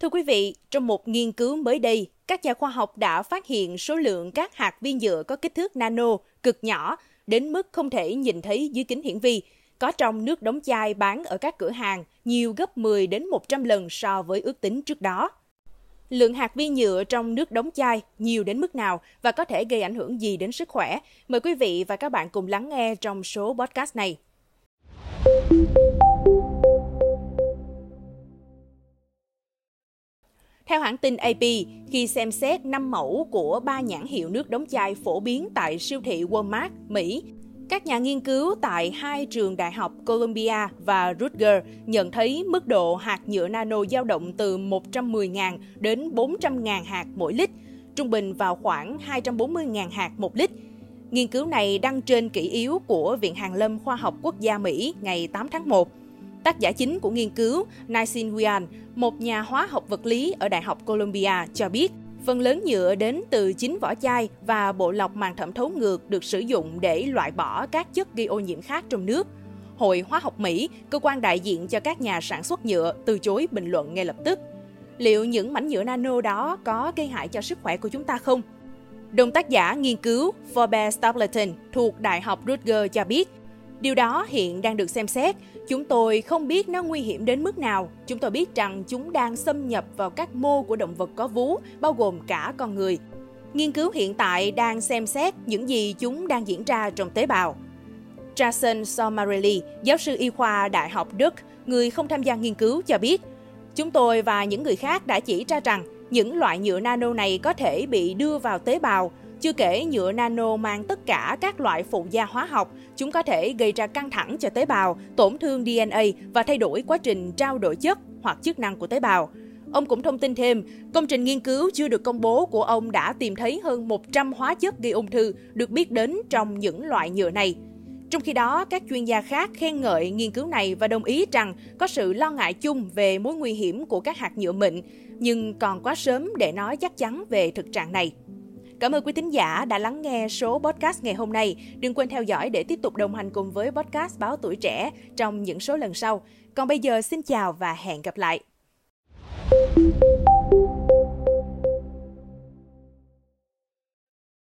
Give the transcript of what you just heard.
Thưa quý vị, trong một nghiên cứu mới đây, các nhà khoa học đã phát hiện số lượng các hạt vi nhựa có kích thước nano cực nhỏ đến mức không thể nhìn thấy dưới kính hiển vi, có trong nước đóng chai bán ở các cửa hàng nhiều gấp 10 đến 100 lần so với ước tính trước đó. Lượng hạt vi nhựa trong nước đóng chai nhiều đến mức nào và có thể gây ảnh hưởng gì đến sức khỏe? Mời quý vị và các bạn cùng lắng nghe trong số podcast này. Theo hãng tin AP, khi xem xét 5 mẫu của ba nhãn hiệu nước đóng chai phổ biến tại siêu thị Walmart, Mỹ, các nhà nghiên cứu tại hai trường đại học Columbia và Rutgers nhận thấy mức độ hạt nhựa nano dao động từ 110.000 đến 400.000 hạt mỗi lít, trung bình vào khoảng 240.000 hạt một lít. Nghiên cứu này đăng trên kỷ yếu của Viện Hàn lâm Khoa học Quốc gia Mỹ ngày 8 tháng 1. Tác giả chính của nghiên cứu, Naisin Wian, một nhà hóa học vật lý ở Đại học Columbia, cho biết phần lớn nhựa đến từ chính vỏ chai và bộ lọc màng thẩm thấu ngược được sử dụng để loại bỏ các chất gây ô nhiễm khác trong nước. Hội Hóa học Mỹ, cơ quan đại diện cho các nhà sản xuất nhựa, từ chối bình luận ngay lập tức. Liệu những mảnh nhựa nano đó có gây hại cho sức khỏe của chúng ta không? Đồng tác giả nghiên cứu Forbes Stapleton thuộc Đại học Rutgers cho biết, Điều đó hiện đang được xem xét. Chúng tôi không biết nó nguy hiểm đến mức nào. Chúng tôi biết rằng chúng đang xâm nhập vào các mô của động vật có vú, bao gồm cả con người. Nghiên cứu hiện tại đang xem xét những gì chúng đang diễn ra trong tế bào. Jason Somarelli, giáo sư y khoa Đại học Đức, người không tham gia nghiên cứu cho biết, chúng tôi và những người khác đã chỉ ra rằng những loại nhựa nano này có thể bị đưa vào tế bào, chưa kể nhựa nano mang tất cả các loại phụ gia hóa học, chúng có thể gây ra căng thẳng cho tế bào, tổn thương DNA và thay đổi quá trình trao đổi chất hoặc chức năng của tế bào. Ông cũng thông tin thêm, công trình nghiên cứu chưa được công bố của ông đã tìm thấy hơn 100 hóa chất gây ung thư được biết đến trong những loại nhựa này. Trong khi đó, các chuyên gia khác khen ngợi nghiên cứu này và đồng ý rằng có sự lo ngại chung về mối nguy hiểm của các hạt nhựa mịn, nhưng còn quá sớm để nói chắc chắn về thực trạng này. Cảm ơn quý thính giả đã lắng nghe số podcast ngày hôm nay. Đừng quên theo dõi để tiếp tục đồng hành cùng với podcast Báo Tuổi Trẻ trong những số lần sau. Còn bây giờ, xin chào và hẹn gặp lại.